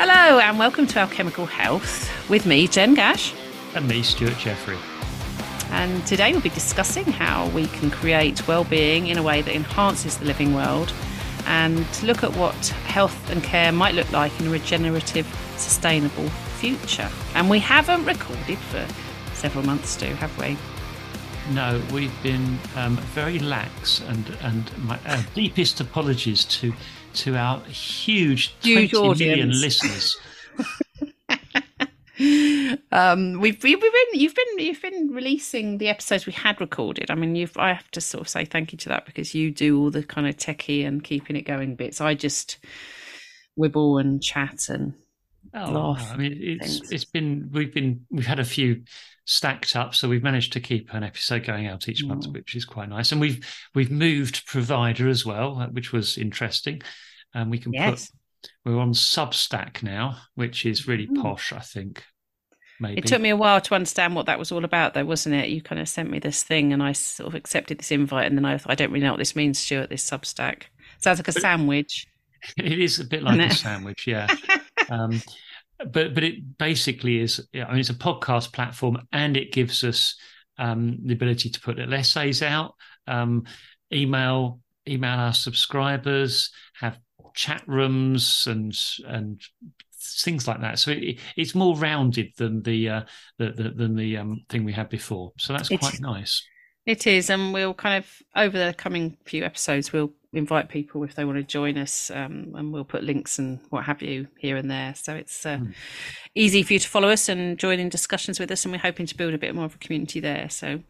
Hello, and welcome to Alchemical Health with me, Jen Gash. And me, Stuart Jeffrey. And today we'll be discussing how we can create well-being in a way that enhances the living world and look at what health and care might look like in a regenerative, sustainable future. And we haven't recorded for several months, Stu, have we? No, we've been um, very lax, and and my uh, deepest apologies to to our huge, huge 20 audience. million listeners. um, we've, we've been you've been you've been releasing the episodes we had recorded. I mean, you've I have to sort of say thank you to that because you do all the kind of techie and keeping it going bits. I just wibble and chat and Oh, laugh. I mean, it's things. it's been we've been we've had a few stacked up, so we've managed to keep an episode going out each month, Mm. which is quite nice. And we've we've moved provider as well, uh, which was interesting. And we can yes. put we're on Substack now, which is really Mm. posh, I think. Maybe It took me a while to understand what that was all about, though, wasn't it? You kind of sent me this thing, and I sort of accepted this invite, and then I thought, I don't really know what this means, Stuart. This Substack sounds like a sandwich. It is a bit like a sandwich, yeah. um, but but it basically is. I mean, it's a podcast platform, and it gives us um, the ability to put little essays out, um, email email our subscribers, have chat rooms, and and things like that. So it, it's more rounded than the, uh, the, the than the um, thing we had before. So that's It- quite nice. It is, and we'll kind of over the coming few episodes, we'll invite people if they want to join us, um, and we'll put links and what have you here and there. So it's uh, Hmm. easy for you to follow us and join in discussions with us, and we're hoping to build a bit more of a community there. So,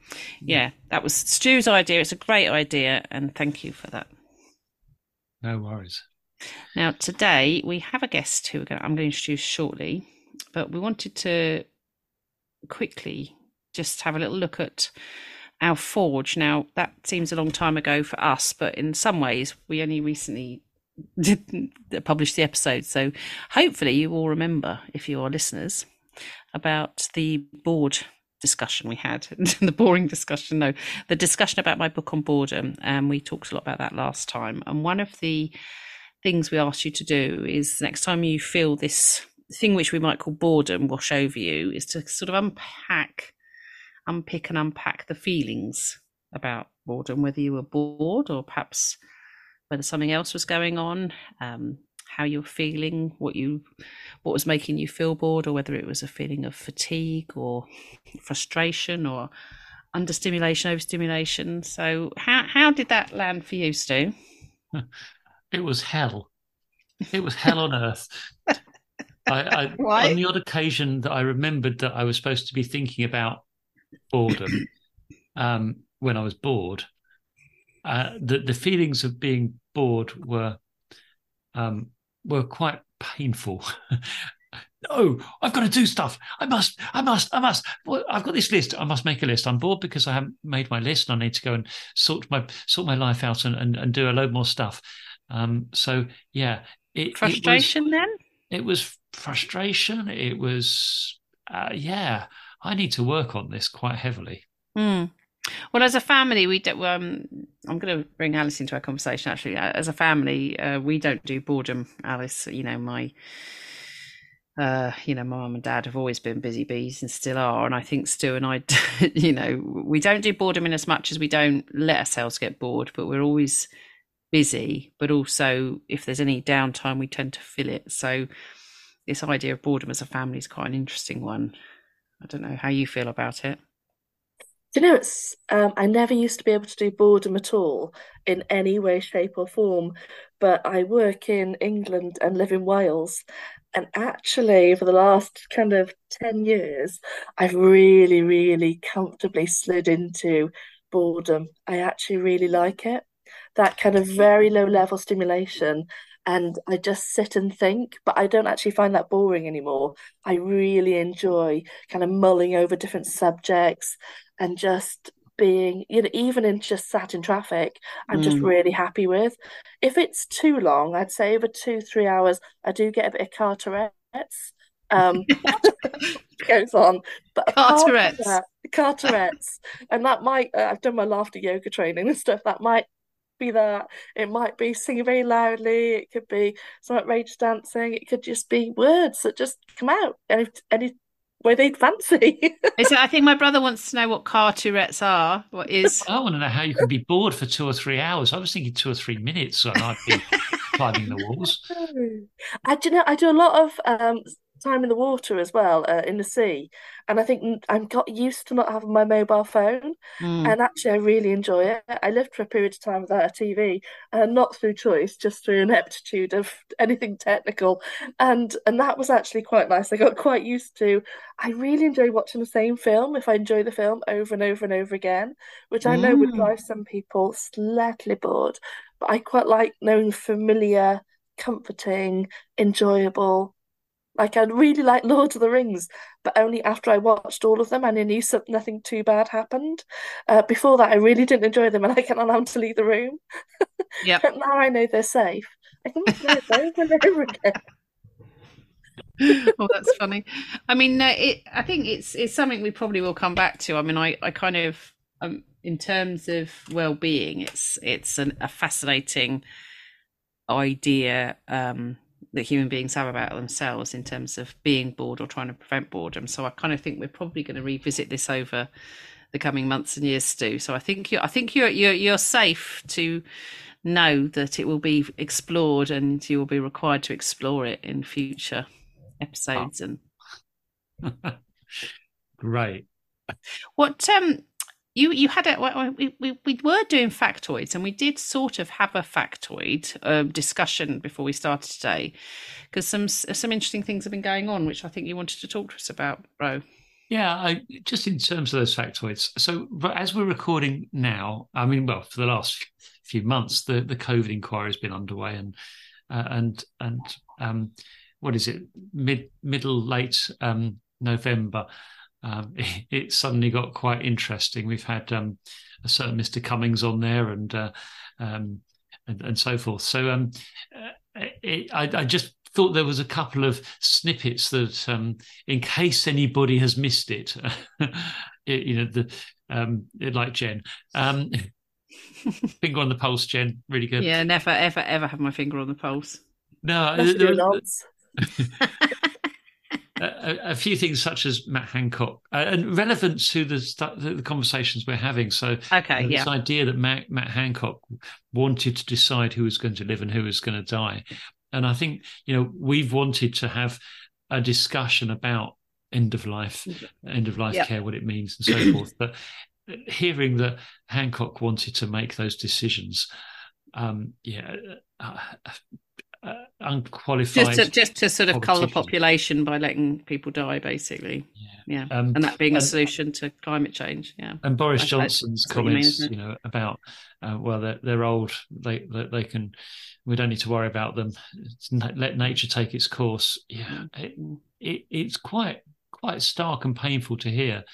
yeah, that was Stu's idea. It's a great idea, and thank you for that. No worries. Now, today we have a guest who I'm going to introduce shortly, but we wanted to quickly just have a little look at our forge. Now, that seems a long time ago for us, but in some ways, we only recently did uh, publish the episode. So hopefully, you all remember, if you are listeners, about the board discussion we had the boring discussion no the discussion about my book on boredom and we talked a lot about that last time and one of the things we asked you to do is next time you feel this thing which we might call boredom wash over you is to sort of unpack unpick and unpack the feelings about boredom whether you were bored or perhaps whether something else was going on um, how you're feeling what you what was making you feel bored or whether it was a feeling of fatigue or frustration or understimulation overstimulation so how how did that land for you stu It was hell. It was hell on earth. I, I on the odd occasion that I remembered that I was supposed to be thinking about boredom um, when I was bored, uh, the the feelings of being bored were um, were quite painful. no, I've got to do stuff. I must. I must. I must. Well, I've got this list. I must make a list. I'm bored because I haven't made my list, and I need to go and sort my sort my life out and and, and do a load more stuff. Um, so yeah, it, it was- frustration then it was frustration. It was, uh, yeah, I need to work on this quite heavily. Hmm. Well, as a family, we do. Um, I'm going to bring Alice into our conversation. Actually, as a family, uh, we don't do boredom. Alice, you know, my, uh, you know, my mum and dad have always been busy bees and still are. And I think Stu and I, you know, we don't do boredom in as much as we don't let ourselves get bored, but we're always busy. But also, if there's any downtime, we tend to fill it. So, this idea of boredom as a family is quite an interesting one. I don't know how you feel about it. Do you know, it's um, I never used to be able to do boredom at all in any way, shape, or form. But I work in England and live in Wales. And actually, for the last kind of 10 years, I've really, really comfortably slid into boredom. I actually really like it. That kind of very low level stimulation. And I just sit and think, but I don't actually find that boring anymore. I really enjoy kind of mulling over different subjects and just being, you know, even in just sat in traffic, I'm just Mm. really happy with. If it's too long, I'd say over two, three hours, I do get a bit of car Tourette's. Um, goes on, but Car apart Tourette's. that, car Tourette's, and that might, uh, I've done my laughter yoga training and stuff, that might be that. It might be singing very loudly. It could be some outrageous dancing. It could just be words that just come out any any way they'd fancy. Is it, I think my brother wants to know what car Tourette's are. What is? I want to know how you can be bored for two or three hours. I was thinking two or three minutes, and I'd be climbing the walls. I do you know I do a lot of um time in the water as well, uh, in the sea. And I think I'm got used to not having my mobile phone. Mm. And actually, I really enjoy it. I lived for a period of time without a TV, and not through choice, just through ineptitude of anything technical. And and that was actually quite nice. I got quite used to. I really enjoy watching the same film if I enjoy the film over and over and over again, which I know would Mm. drive some people slightly bored. But I quite like knowing familiar, comforting, enjoyable. Like I really like Lord of the Rings, but only after I watched all of them and I knew some, nothing too bad happened. Uh, before that, I really didn't enjoy them, and I can't allow them to leave the room. Yep. But now I know they're safe. I can watch those over and over again. oh, that's funny. I mean, uh, it. I think it's it's something we probably will come back to. I mean, I I kind of um in terms of well being, it's it's an, a fascinating idea um that human beings have about themselves in terms of being bored or trying to prevent boredom. So I kind of think we're probably going to revisit this over the coming months and years, Stu. So I think you I think you're you're you're safe to know that it will be explored and you will be required to explore it in future episodes and Great. what um you you had a we, we we were doing factoids and we did sort of have a factoid um, discussion before we started today because some some interesting things have been going on which I think you wanted to talk to us about bro Yeah, I, just in terms of those factoids. So, as we're recording now, I mean, well, for the last few months, the, the COVID inquiry has been underway, and uh, and and um, what is it? Mid middle late um, November, um, it, it suddenly got quite interesting. We've had um, a certain Mister Cummings on there, and uh, um, and, and so forth. So, um, uh, it, I, I just thought there was a couple of snippets that, um, in case anybody has missed it, it you know, the um, like Jen, um, finger on the pulse, Jen, really good. yeah never ever ever have my finger on the pulse No, Let's there, do there- nods. A, a- few things such as Matt Hancock, uh, and relevant to the, stu- the conversations we're having. So, okay yeah this idea that Matt, Matt Hancock wanted to decide who was going to live and who was going to die. And I think, you know, we've wanted to have a discussion about end of life, end of life care, what it means, and so forth. But hearing that Hancock wanted to make those decisions, um, yeah, uh, uh, unqualified. just to, just to sort of cull the population by letting people die basically yeah. yeah Um, and that being a solution to climate change yeah and Boris Johnson's what you mean, comments, you, know, about uh, well, they're, they're old. They, they they can. We don't need to worry about them. Na- let nature take its course. Yeah, it, it, it's quite quite stark and painful to hear.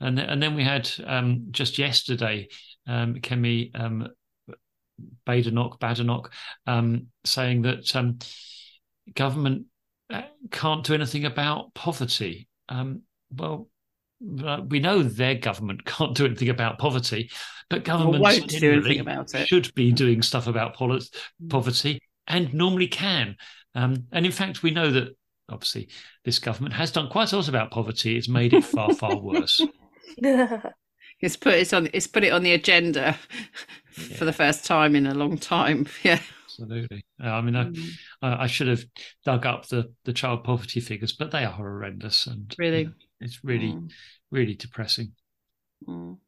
And and then we had um, just yesterday, um, Kemi um, Badenoch Badenoch um, saying that um, government uh, can't do anything about poverty. Um, well, uh, we know their government can't do anything about poverty, but governments won't do generally anything about it. should be doing stuff about poli- poverty and normally can. Um, and in fact, we know that obviously this government has done quite a lot about poverty. It's made it far, far worse. It's put it's on it's put it on the agenda for the first time in a long time. Yeah. Absolutely. I mean, I, I I should have dug up the, the child poverty figures, but they are horrendous. And Really? you know, it's really, Mm. really depressing. Mm.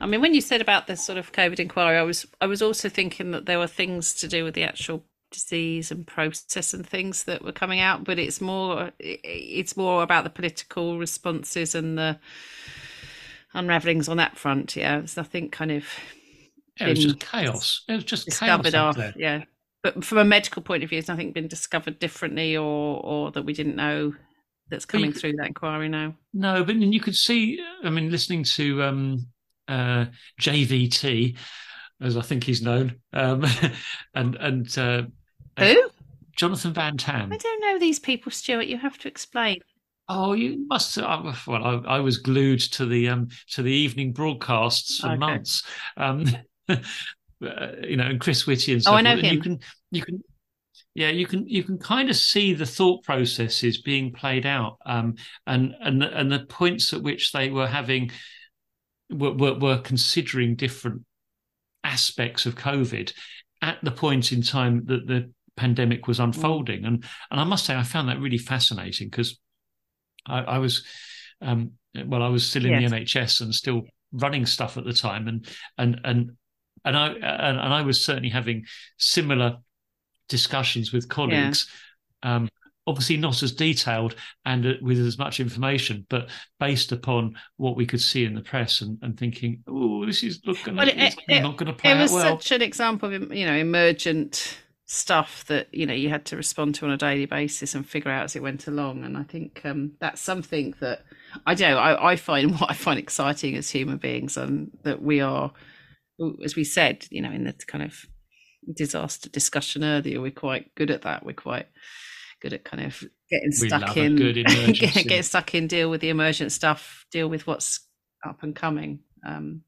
I mean, when you said about this sort of COVID inquiry, I was I was also thinking that there were things to do with the actual disease and process and things that were coming out, but it's more it's more about the political responses and the unravelings on that front. Yeah, there's nothing kind of Yeah, it was just chaos. It was just discovered chaos off. there. Yeah, but from a medical point of view, has nothing been discovered differently or or that we didn't know that's coming could- through that inquiry now. No, but you could see. I mean, listening to um, uh, JVT, as I think he's known, um, and and uh, Who? Jonathan Van Tam. I don't know these people, Stuart. You have to explain. Oh, you must. Uh, well, I, I was glued to the um, to the evening broadcasts for Okay. months. Um, uh, you know, and Chris Whitty and so oh, I know him. you can you can yeah you can you can kind of see the thought processes being played out um, and and and the points at which they were having were, were, were considering different aspects of covid at the point in time that the pandemic was unfolding and and i must say i found that really fascinating because I, I, was um, well i was still in yes. the nhs and still running stuff at the time and and and and i and, and i was certainly having similar discussions with colleagues. Yeah. Um, obviously, not as detailed and uh, with as much information, but based upon what we could see in the press and, and thinking, oh, this is looking well, it, it, not going to play It was well. such an example of you know emergent stuff that you know you had to respond to on a daily basis and figure out as it went along and i think um, that's something that i do I, I, find what i find exciting as human beings and that we are as we said you know in the kind of disaster discussion earlier, we're quite good at that. We're quite good at kind of getting stuck in, get, getting stuck in, deal with the emergent stuff, deal with what's up and coming. Um,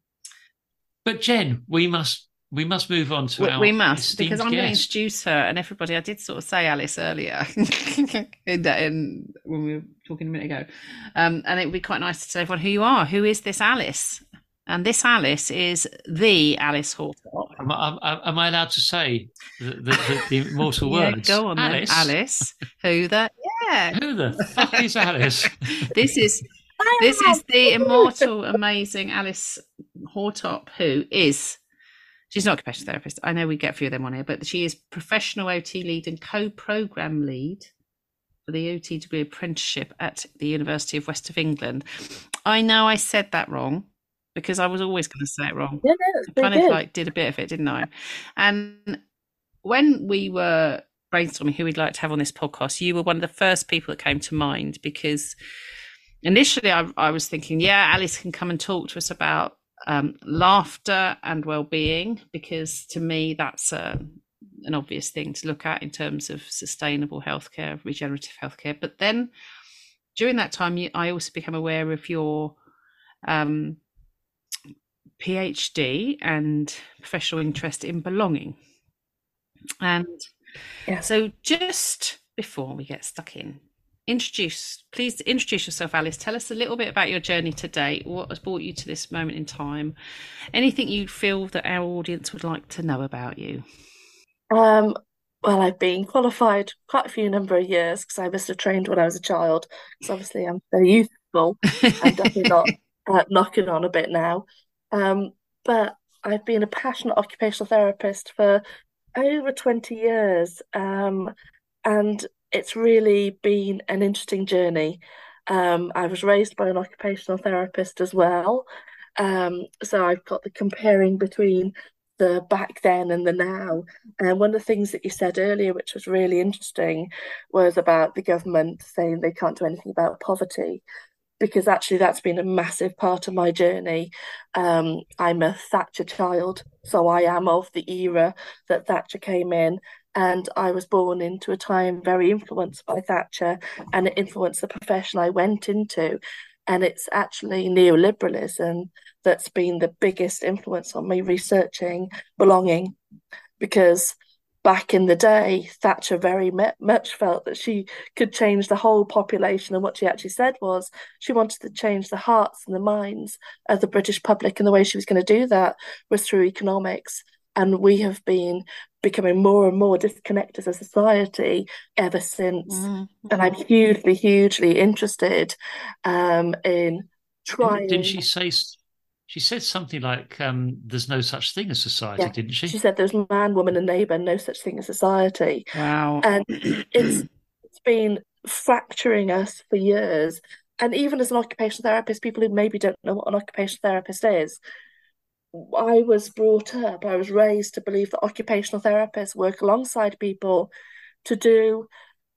but Jen, we must we must move on to we, our we must because I'm guest. going to introduce her and everybody. I did sort of say Alice earlier in, in when we were talking a minute ago, um, and it would be quite nice to tell everyone who you are. Who is this Alice? And this Alice is the Alice Hartop. Am I, am I allowed to say the, the, the immortal yeah, words? Go on, Alice. Then. Alice. Who the? Yeah. Who the fuck is Alice? this is this is the immortal, amazing Alice Hartop, who is. She's not a occupational therapist. I know we get a few of them on here, but she is professional OT lead and co-program lead for the OT degree apprenticeship at the University of West of England. I know I said that wrong because I was always going to say it wrong. Yeah, no, I kind good. of like did a bit of it, didn't I? And when we were brainstorming who we'd like to have on this podcast, you were one of the first people that came to mind because initially I, I was thinking, yeah, Alice can come and talk to us about um, laughter and well-being because to me that's a, an obvious thing to look at in terms of sustainable healthcare, regenerative healthcare. But then during that time, you, I also became aware of your um, PhD and professional interest in belonging. And yeah. so, just before we get stuck in, introduce, please introduce yourself, Alice. Tell us a little bit about your journey to date. What has brought you to this moment in time? Anything you feel that our audience would like to know about you? Um, well, I've been qualified quite a few number of years because I must have trained when I was a child. Because obviously I'm very youthful. I'm definitely not uh, knocking on a bit now. Um, but I've been a passionate occupational therapist for over 20 years. Um, and it's really been an interesting journey. Um, I was raised by an occupational therapist as well. Um, so I've got the comparing between the back then and the now. And one of the things that you said earlier, which was really interesting, was about the government saying they can't do anything about poverty because actually that's been a massive part of my journey. Um, I'm a Thatcher child, so I am of the era that Thatcher came in, and I was born into a time very influenced by Thatcher, and it influenced the profession I went into. And it's actually neoliberalism that's been the biggest influence on me researching belonging because back in the day, Thatcher very much felt that she could change the whole population. And what she actually said was she wanted to change the hearts and the minds of the British public. And the way she was going to do that was through economics. And we have been becoming more and more disconnected as a society ever since. Mm-hmm. And I'm hugely, hugely interested um, in trying. Didn't she say she said something like, um, "There's no such thing as society," yeah. didn't she? She said, "There's man, woman, and neighbour. No such thing as society." Wow. And it's it's been fracturing us for years. And even as an occupational therapist, people who maybe don't know what an occupational therapist is, I was brought up, I was raised to believe that occupational therapists work alongside people to do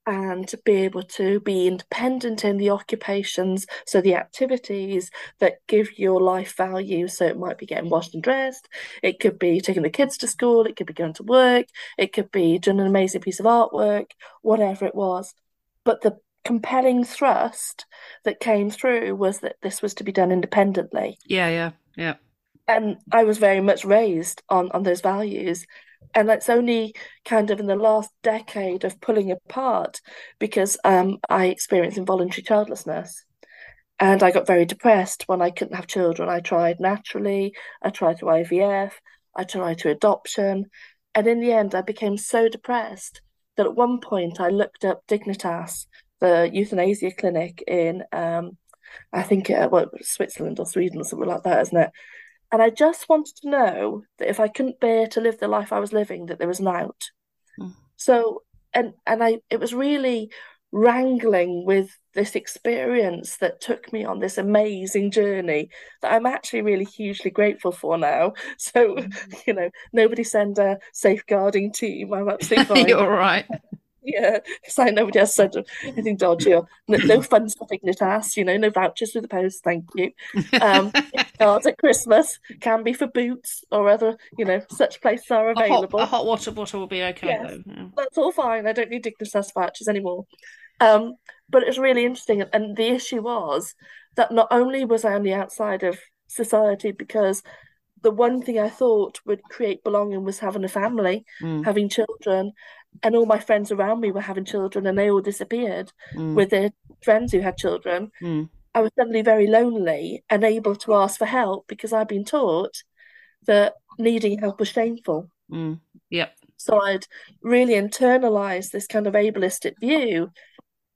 and to be able to be independent in the occupations, so the activities that give your life value. So it might be getting washed and dressed, it could be taking the kids to school, it could be going to work, it could be doing an amazing piece of artwork, whatever it was. But the compelling thrust that came through was that this was to be done independently. Yeah, yeah, yeah. And I was very much raised on on those values. And it's only kind of in the last decade of pulling apart because um, I experienced involuntary childlessness. And I got very depressed when I couldn't have children. I tried naturally, I tried through IVF, I tried through adoption. And in the end, I became so depressed that at one point I looked up Dignitas, the euthanasia clinic in, um, I think, uh, well, Switzerland or Sweden or something like that, isn't it? And I just wanted to know that if I couldn't bear to live the life I was living, that there was an out. Mm. So, and and I, it was really wrangling with this experience that took me on this amazing journey that I'm actually really hugely grateful for now. So, mm-hmm. you know, nobody send a safeguarding team. I'm absolutely fine. You're right. Yeah, like nobody has said anything dodgy or no, no funds for Dignitas, you know, no vouchers through the post, thank you. Um, cards at Christmas can be for boots or other, you know, such places are available. A hot, a hot water bottle will be okay yes, though. Yeah. That's all fine. I don't need Dignitas vouchers anymore. Um, but it was really interesting. And the issue was that not only was I on the outside of society because the one thing I thought would create belonging was having a family, mm. having children, and all my friends around me were having children and they all disappeared mm. with their friends who had children. Mm. I was suddenly very lonely and able to ask for help because I'd been taught that needing help was shameful. Mm. Yep. So I'd really internalized this kind of ableistic view.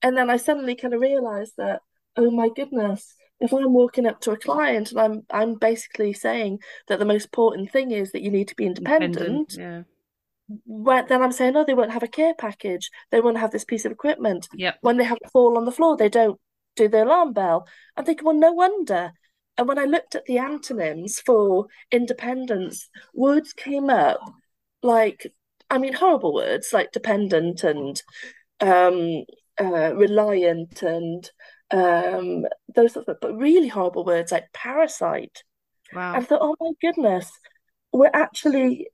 And then I suddenly kind of realized that, oh my goodness, if I'm walking up to a client and I'm I'm basically saying that the most important thing is that you need to be independent, independent yeah when, then I'm saying, oh, they won't have a care package. They won't have this piece of equipment. Yep. When they have to fall on the floor, they don't do the alarm bell. I'm thinking, well, no wonder. And when I looked at the antonyms for independence, words came up like, I mean, horrible words like dependent and um, uh, reliant and um, those sorts of, but really horrible words like parasite. Wow. I thought, oh my goodness, we're actually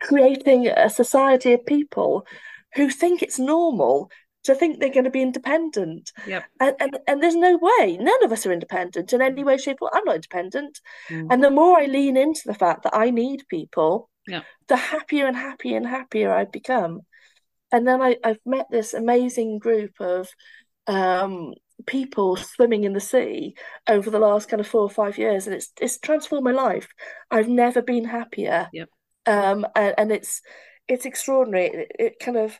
creating a society of people who think it's normal to think they're going to be independent. Yep. And, and and there's no way. None of us are independent in any way, shape, or I'm not independent. Mm. And the more I lean into the fact that I need people, yep. the happier and happier and happier I've become. And then I, I've met this amazing group of um, people swimming in the sea over the last kind of four or five years, and it's it's transformed my life. I've never been happier. Yep um, and, and it's it's extraordinary. It, it kind of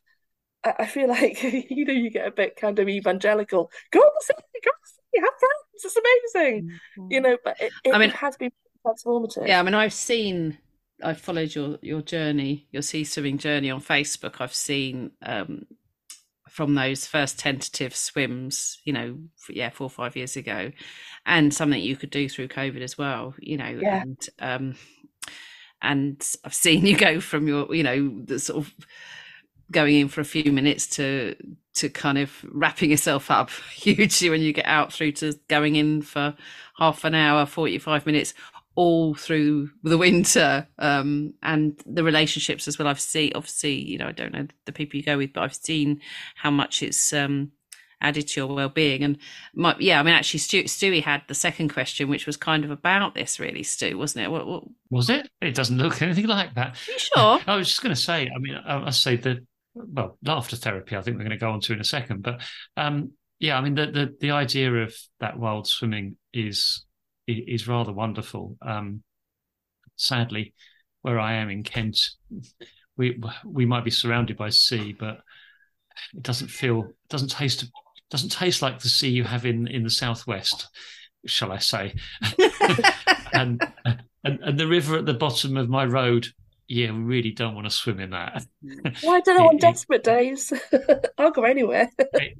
I, I, feel like you know you get a bit kind of evangelical. Go on the sea, go on the sea, have friends. It's amazing, mm-hmm. you know. But it, it, I mean, it has been transformative. Yeah, I mean, I've seen. I've followed your your journey, your sea swimming journey on Facebook. I've seen um, from those first tentative swims, you know, yeah, four or five years ago, and something you could do through COVID as well, you know, yeah. and um, and I've seen you go from your, you know, the sort of going in for a few minutes to to kind of wrapping yourself up hugely when you get out through to going in for half an hour 45 minutes all through the winter um, and the relationships as well. I've seen obviously you know i don't know the people you go with but i've seen how much it's um, added to your well-being. And my, yeah i mean actually Stu, stewie had the second question which was kind of about this really stu wasn't it? What, what... was it? It doesn't look anything like that. Are you sure? I was just going to say i mean i must say that well laughter therapy i think we're going to go on to in a second but um yeah i mean the the, the idea of that wild swimming is is rather wonderful. Um sadly where i am in kent we we might be surrounded by sea but it doesn't feel it doesn't taste doesn't taste like the sea you have in in the southwest, shall I say? and, and and the river at the bottom of my road. Yeah, we really don't want to swim in that. Well, I don't know. on desperate days, I'll go anywhere. it,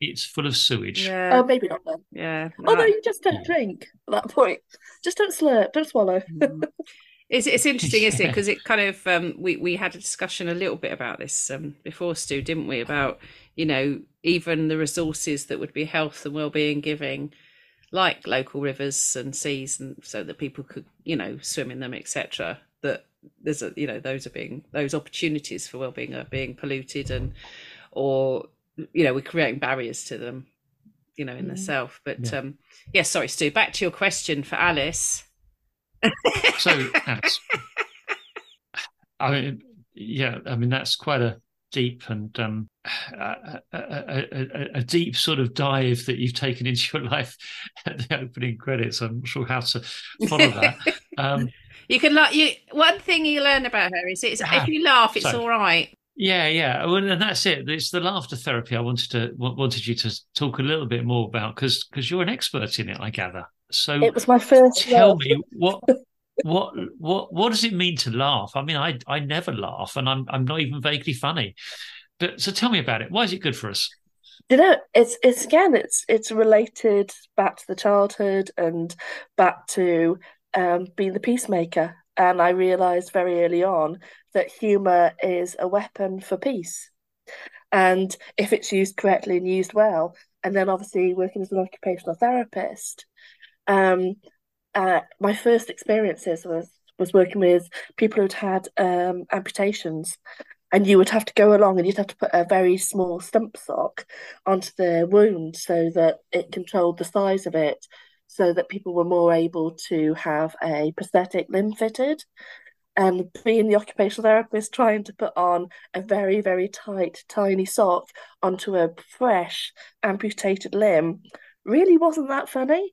it's full of sewage. Yeah. Oh, maybe not then. Yeah. Although you just don't yeah. drink at that point. Just don't slurp, don't swallow. Mm. It's it's interesting, isn't it? Because it kind of um, we we had a discussion a little bit about this um, before, Stu, didn't we? About you know even the resources that would be health and well-being giving, like local rivers and seas, and so that people could you know swim in them, etc. That there's a you know those are being those opportunities for well-being are being polluted and or you know we're creating barriers to them, you know, in mm. themselves. But yeah. um, yes, yeah, sorry, Stu. Back to your question for Alice so that's, I mean, yeah, I mean that's quite a deep and um, a, a, a, a, deep sort of dive that you've taken into your life at the opening credits. I'm not sure how to follow that. Um, you can laugh. You one thing you learn about her is it's, if you laugh, it's all right. Yeah, yeah, well, and that's it. It's the laughter therapy. I wanted to wanted you to talk a little bit more about because because you're an expert in it, I gather. So it was my first. Tell me what what what what does it mean to laugh? I mean, I I never laugh, and I'm I'm not even vaguely funny. But so tell me about it. Why is it good for us? You know, it's it's again, it's it's related back to the childhood and back to um, being the peacemaker. And I realised very early on that humour is a weapon for peace. And if it's used correctly and used well, and then obviously working as an occupational therapist, um, uh, my first experiences was was working with people who'd had um, amputations, and you would have to go along and you'd have to put a very small stump sock onto their wound so that it controlled the size of it, so that people were more able to have a prosthetic limb fitted. And being the occupational therapist trying to put on a very very tight tiny sock onto a fresh amputated limb really wasn't that funny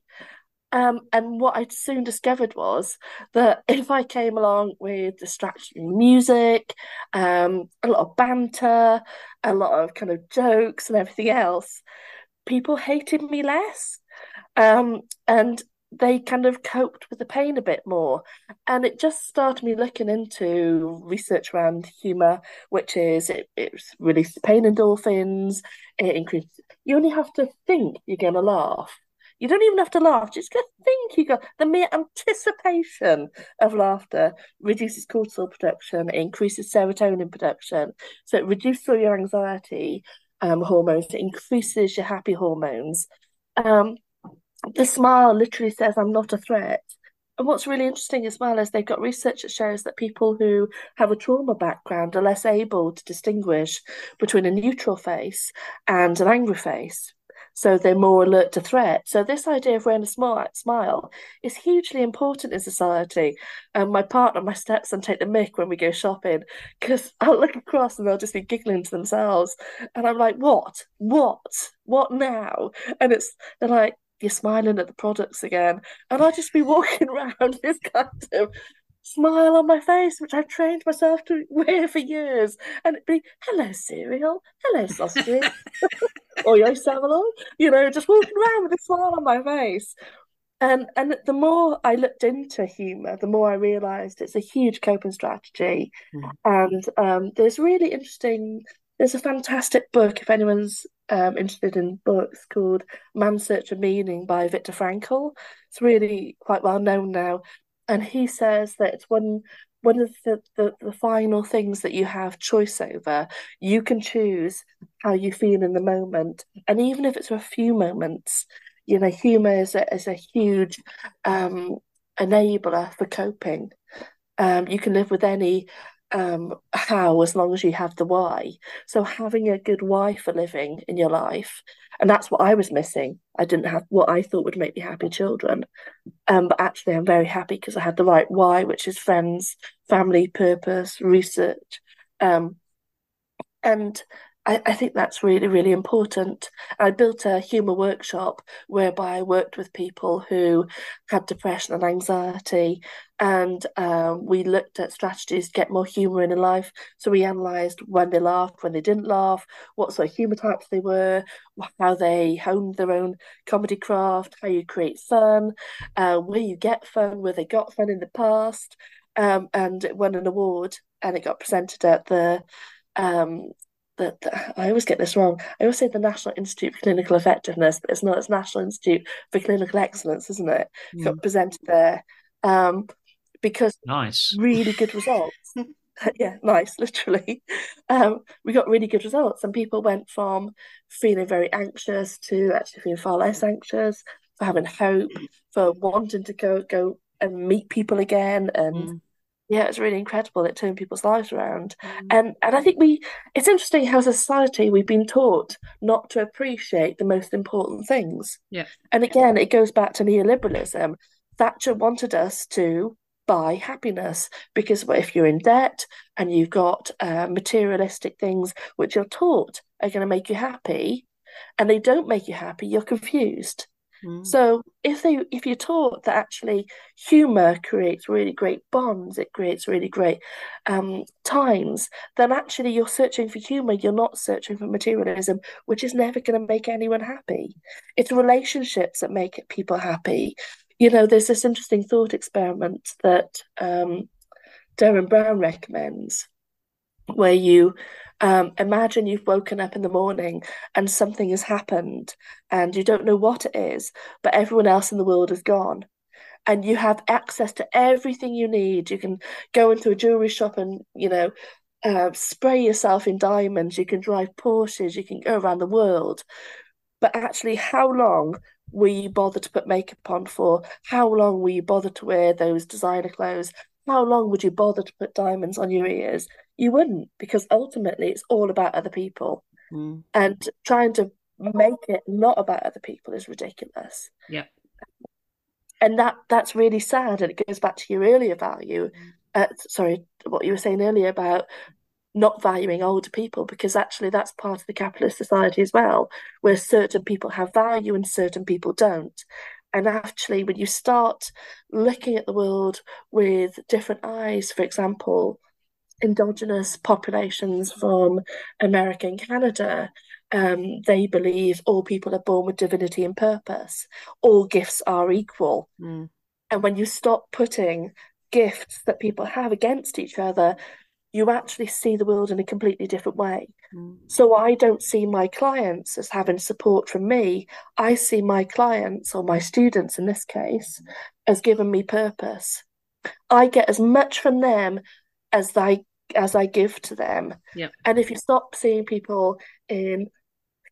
um, and what I soon discovered was that if I came along with distracting music, um, a lot of banter, a lot of kind of jokes and everything else, people hated me less. Um, and they kind of coped with the pain a bit more. And it just started me looking into research around humour, which is it, it releases pain endorphins, it increases. You only have to think you're going to laugh. You don't even have to laugh, just go think you go. The mere anticipation of laughter reduces cortisol production, increases serotonin production. So it reduces all your anxiety um, hormones, it increases your happy hormones. Um, the smile literally says, I'm not a threat. And what's really interesting as well is they've got research that shows that people who have a trauma background are less able to distinguish between a neutral face and an angry face. So they're more alert to threat. So this idea of wearing a smile, smile is hugely important in society. And my partner, my stepson, take the mick when we go shopping because I'll look across and they'll just be giggling to themselves, and I'm like, "What? What? What now?" And it's they're like, you're smiling at the products again. And I'll just be walking around this kind of smile on my face, which I've trained myself to wear for years. And it'd be, hello, cereal, hello, sausage, or yo, Savlon, you know, just walking around with a smile on my face. And and the more I looked into humour, the more I realised it's a huge coping strategy. Mm. And um, there's really interesting there's a fantastic book if anyone's um, interested in books called Man's Search of Meaning by Viktor Frankl. It's really quite well known now, and he says that one one of the, the, the final things that you have choice over. You can choose how you feel in the moment, and even if it's for a few moments, you know, humor is a, is a huge um, enabler for coping. Um, you can live with any um, how as long as you have the why. So having a good why for living in your life, and that's what I was missing. I didn't have what I thought would make me happy children, um, but actually I'm very happy because I had the right why, which is friends, family, purpose, research, um, and I, I think that's really, really important. I built a humour workshop whereby I worked with people who had depression and anxiety, and um, we looked at strategies to get more humour in their life. So we analysed when they laughed, when they didn't laugh, what sort of humour types they were, how they honed their own comedy craft, how you create fun, uh, where you get fun, where they got fun in the past. Um, and it won an award and it got presented at the um, the, the, I always get this wrong. I always say the National Institute for Clinical Effectiveness, but it's not. It's National Institute for Clinical Excellence, isn't it? Mm. Got presented there um, because nice, really good results. yeah, nice, literally. Um, we got really good results, and people went from feeling very anxious to actually feeling far less anxious, for having hope, for wanting to go go and meet people again, and mm yeah, it's really incredible. It turned people's lives around, mm. and and I think we. It's interesting how society we've been taught not to appreciate the most important things. Yeah, and again, it goes back to neoliberalism. Thatcher wanted us to buy happiness because if you're in debt and you've got uh, materialistic things which you're taught are going to make you happy and they don't make you happy, you're confused. Mm. So if they if you're taught that actually humor creates really great bonds, it creates really great um, times, then actually you're searching for humor. You're not searching for materialism, which is never going to make anyone happy. It's relationships that make people happy. You know, there's this interesting thought experiment that um, Derren Brown recommends, where you um, imagine you've woken up in the morning and something has happened and you don't know what it is, but everyone else in the world is gone. And you have access to everything you need. You can go into a jewelry shop and, you know, uh, spray yourself in diamonds. You can drive Porsches. You can go around the world. But actually, how long will you bother to put makeup on for? How long will you bother to wear those designer clothes? How long would you bother to put diamonds on your ears? You wouldn't, because ultimately it's all about other people. Mm. And trying to make it not about other people is ridiculous. Yeah. And that that's really sad. And it goes back to your earlier value. Mm. Uh, sorry, what you were saying earlier about not valuing older people, because actually that's part of the capitalist society as well, where certain people have value and certain people don't. And actually, when you start looking at the world with different eyes, for example, indigenous populations from America and Canada, um, they believe all people are born with divinity and purpose. All gifts are equal. Mm. And when you stop putting gifts that people have against each other, you actually see the world in a completely different way. Mm. So I don't see my clients as having support from me. I see my clients, or my students in this case, as giving me purpose. I get as much from them as I as I give to them. Yep. And if you stop seeing people in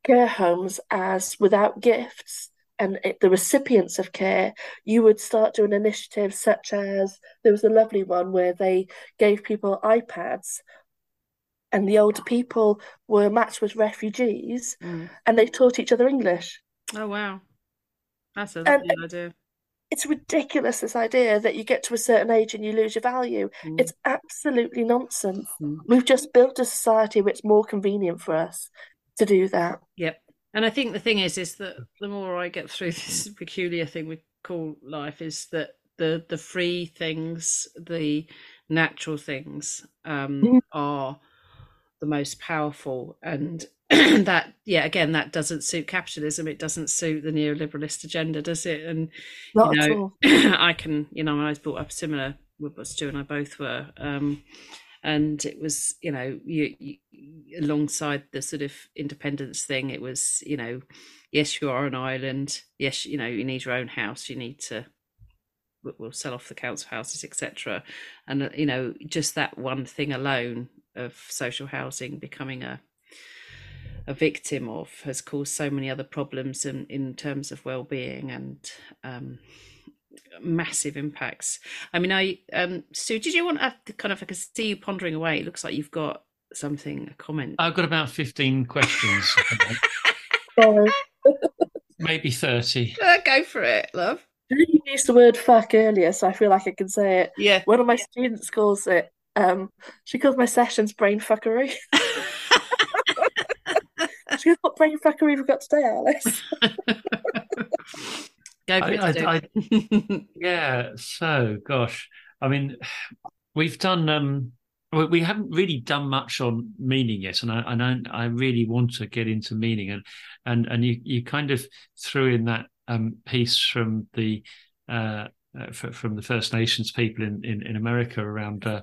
care homes as without gifts and it, the recipients of care, you would start doing initiatives such as there was a lovely one where they gave people iPads and the older people were matched with refugees mm. and they taught each other English. Oh wow. That's a lovely and, idea it's ridiculous this idea that you get to a certain age and you lose your value. Mm. It's absolutely nonsense. Mm. We've just built a society where it's more convenient for us to do that. Yep. And I think the thing is, is that the more I get through this peculiar thing we call life, is that the the free things, the natural things, um, mm. are the most powerful, and that yeah again that doesn't suit capitalism. It doesn't suit the neoliberalist agenda does it? And Not you know i can you know i was brought up similar with what stu and i both were um, and it was you know you, you, alongside the sort of independence thing it was you know yes you are an island. Yes you know you need your own house. You need to we'll sell off the council houses etc and uh, you know just that one thing alone of social housing becoming a a victim of has caused so many other problems in, in terms of well-being and um, massive impacts. I mean, I um, Stu, did you want to kind of? I can see you pondering away. It looks like you've got something a comment. I've got about fifteen questions. Maybe thirty. Uh, go for it, love. You used the word "fuck" earlier, so I feel like I can say it. Yeah. One of my students calls it. Um, she calls my sessions brain fuckery. She goes, what brain fuckery have we got today, Alice? Go I, I, I, yeah. So, gosh, I mean, we've done. um we haven't really done much on meaning yet, and I and I, I really want to get into meaning, and and and you you kind of threw in that um, piece from the uh, uh, from the First Nations people in in, in America around uh,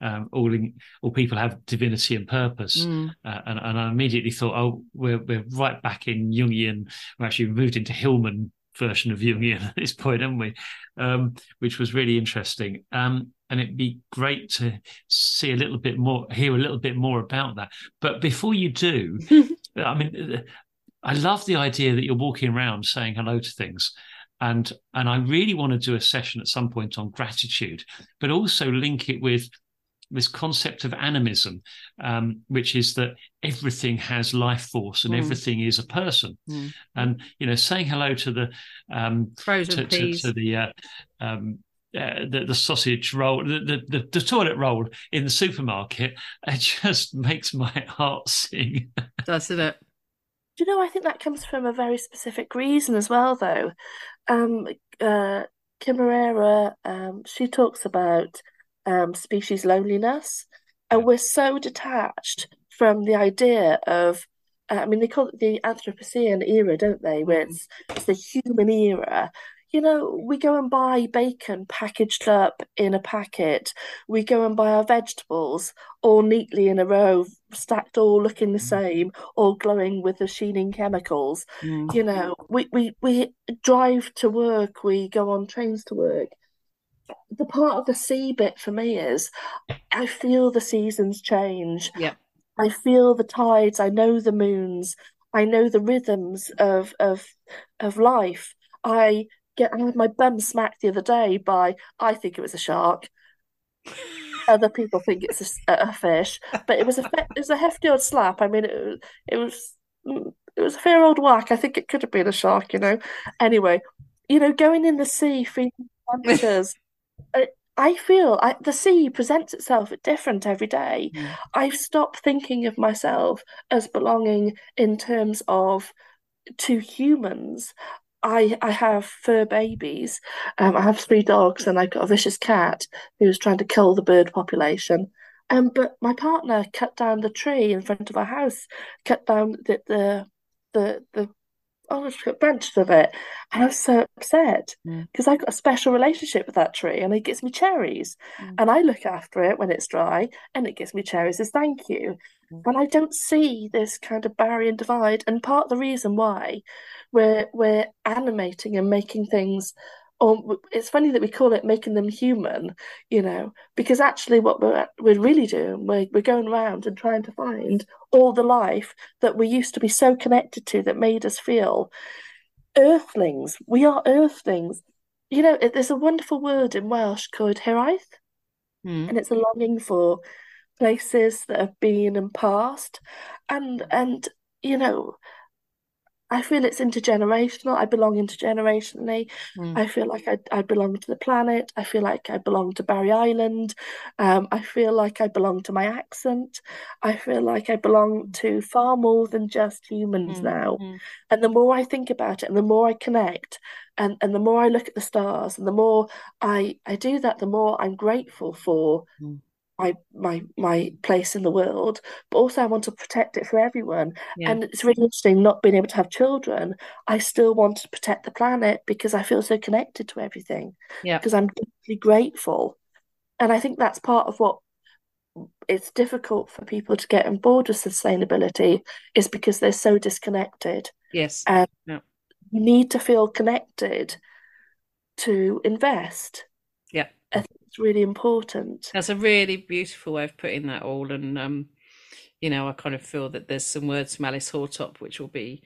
um, all in, all people have divinity and purpose, mm. uh, and, and I immediately thought, oh, we're we're right back in Jungian. We're actually moved into Hillman version of Jungian at this point, haven't we? Um, which was really interesting. Um, and it'd be great to see a little bit more, hear a little bit more about that. But before you do, I mean, I love the idea that you're walking around saying hello to things. And and I really want to do a session at some point on gratitude, but also link it with this concept of animism, um, which is that everything has life force and Mm. everything is a person. Mm. And you know, saying hello to the um, Frozen to, to, peas. to the uh, um, uh, the, the sausage roll, the, the, the, the toilet roll in the supermarket, it just makes my heart sing. Doesn't it? Do you know, I think that comes from a very specific reason as well, though. Um, uh, Kimmerer, um, she talks about um, species loneliness, and we're so detached from the idea of, uh, I mean, they call it the Anthropocene era, don't they? Where it's, it's the human era. You know, we go and buy bacon packaged up in a packet. We go and buy our vegetables all neatly in a row, stacked all looking the same, all glowing with the sheening chemicals. Mm. You know, we, we, we drive to work, we go on trains to work. The part of the sea bit for me is I feel the seasons change. Yep. I feel the tides, I know the moons, I know the rhythms of of of life. I get I had my bum smacked the other day by I think it was a shark. Other people think it's a fish, but it was a it was a hefty old slap. I mean, it, was- it was it was a fair old whack. I think it could have been a shark, you know. Anyway, you know, going in the sea, feeding temperatures. I, I feel I, the sea presents itself different every day. Mm. I've stopped thinking of myself as belonging in terms of to humans. I I have fur babies. Um, I have three dogs, and I've got a vicious cat who's trying to kill the bird population. Um, but my partner cut down the tree in front of our house, cut down the the the, the oh, I just put branches of it, and I was so upset because I've got a special relationship with that tree, and it gives me cherries, Mm. and I look after it when it's dry, and it gives me cherries as thank you. Mm. And I don't see this kind of barrier and divide, and part of the reason why we're we're animating and making things. Or it's funny that we call it making them human, you know, because actually what we're we're really doing, we're we're going around and trying to find all the life that we used to be so connected to that made us feel earthlings. We are earthlings. You know, it, there's a wonderful word in Welsh called hiraeth, Mm. and it's a longing for places that have been and past. And and you know, I feel it's intergenerational. I belong intergenerationally. Mm. I feel like I, I belong to the planet. I feel like I belong to Barry Island. Um, I feel like I belong to my accent. I feel like I belong to far more than just humans Mm. now. Mm. And the more I think about it and the more I connect and, and the more I look at the stars and the more I, I do that, the more I'm grateful for Mm. My my my place in the world. But also I want to protect it for everyone. Yeah. And it's really interesting not being able to have children. I still want to protect the planet because I feel so connected to everything. Yeah. Because I'm deeply grateful. And I think that's part of what it's difficult for people to get on board with sustainability is because they're so disconnected. Yes. Um, Yeah. You need to feel connected to invest. It's really important. That's a really beautiful way of putting that all. And, um, you know, I kind of feel that there's some words from Alice Hartop which will be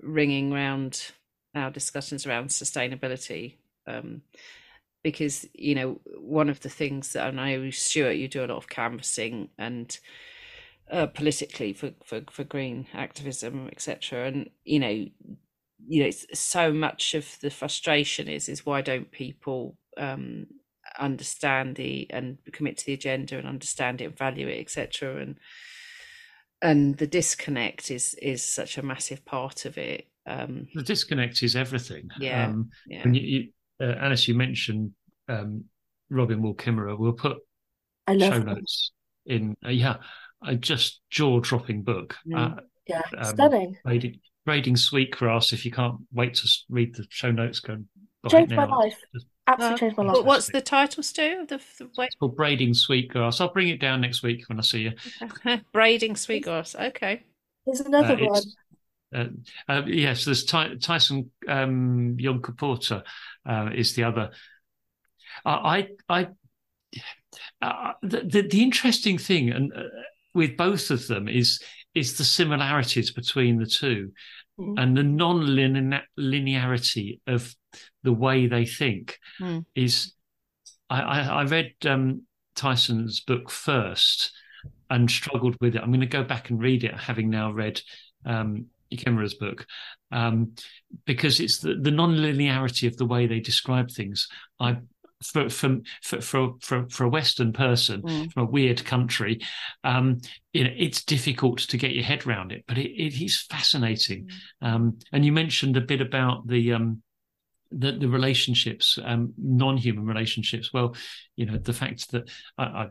ringing around our discussions around sustainability. Um, because, you know, one of the things that I know, Stuart, you do a lot of canvassing and uh, politically for, for, for green activism, etc. And, you know, you know, it's, so much of the frustration is is why don't people um, understand the and commit to the agenda and understand it and value it etc and and the disconnect is is such a massive part of it um The disconnect is everything. Yeah, Um, yeah and you, you, uh, Alice, you mentioned um, Robin Wall Kimmerer. We'll put I love show them. notes in. Uh, yeah, a just jaw dropping book. Mm. Uh, Yeah, um, stunning. Braiding, braiding Sweetgrass. If you can't wait to read the show notes, go and buy it Changed my life. Just- Absolutely Uh, changed my What- life. what's the title stu of the, the wait, It's called Braiding Sweetgrass. I'll bring it down next week when I see you. braiding sweetgrass okay There's another Uh, one. Uh, uh, yes, there's Ty- Tyson um, Yunkaporta uh, is the other. I, I, I uh, the, the the interesting thing, and uh, with both of them is is the similarities between the two, Mm. and the non-linearity of the way they think Mm. is. I, I, I read um, Tyson's book first and struggled with it. I'm going to go back and read it, having now read um, Kimmerer's book, um, because it's the, the non-linearity of the way they describe things. I for for for for, for a Western person mm. from a weird country, um, you know, it's difficult to get your head around it, but it, it is fascinating. Mm. Um, and you mentioned a bit about the um, the, the relationships, um, non-human relationships. Well, you know, the fact that I,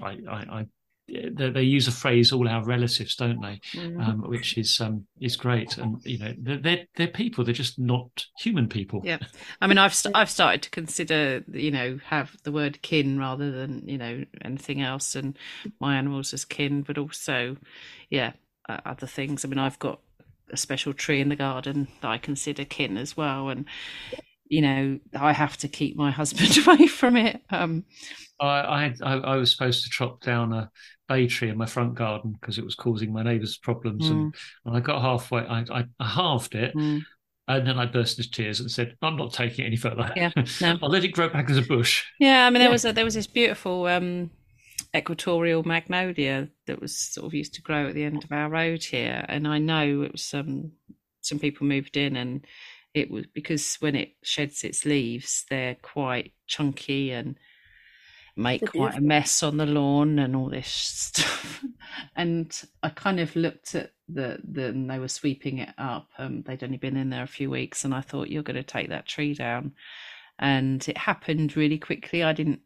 I, I, I they, they, use a phrase "all our relatives," don't they? Mm-hmm. Um, which is um, is great, and you know they're they're people. They're just not human people. Yeah, I mean, I've st- I've started to consider you know have the word kin rather than you know anything else, and my animals as kin, but also, yeah, uh, other things. I mean, I've got a special tree in the garden that I consider kin as well, and you know I have to keep my husband away from it. Um, I, I I was supposed to chop down a bay tree in my front garden because it was causing my neighbours problems, mm. and when I got halfway, I, I, I halved it. Mm. And then I burst into tears and said, "I'm not taking it any further. Yeah, no. I'll let it grow back as a bush." Yeah, I mean, there was a, there was this beautiful um, equatorial magnolia that was sort of used to grow at the end of our road here, and I know it was some um, some people moved in and it was because when it sheds its leaves, they're quite chunky and make quite a mess on the lawn and all this stuff. and I kind of looked at the the and they were sweeping it up. Um, they'd only been in there a few weeks, and I thought you're going to take that tree down. And it happened really quickly. I didn't.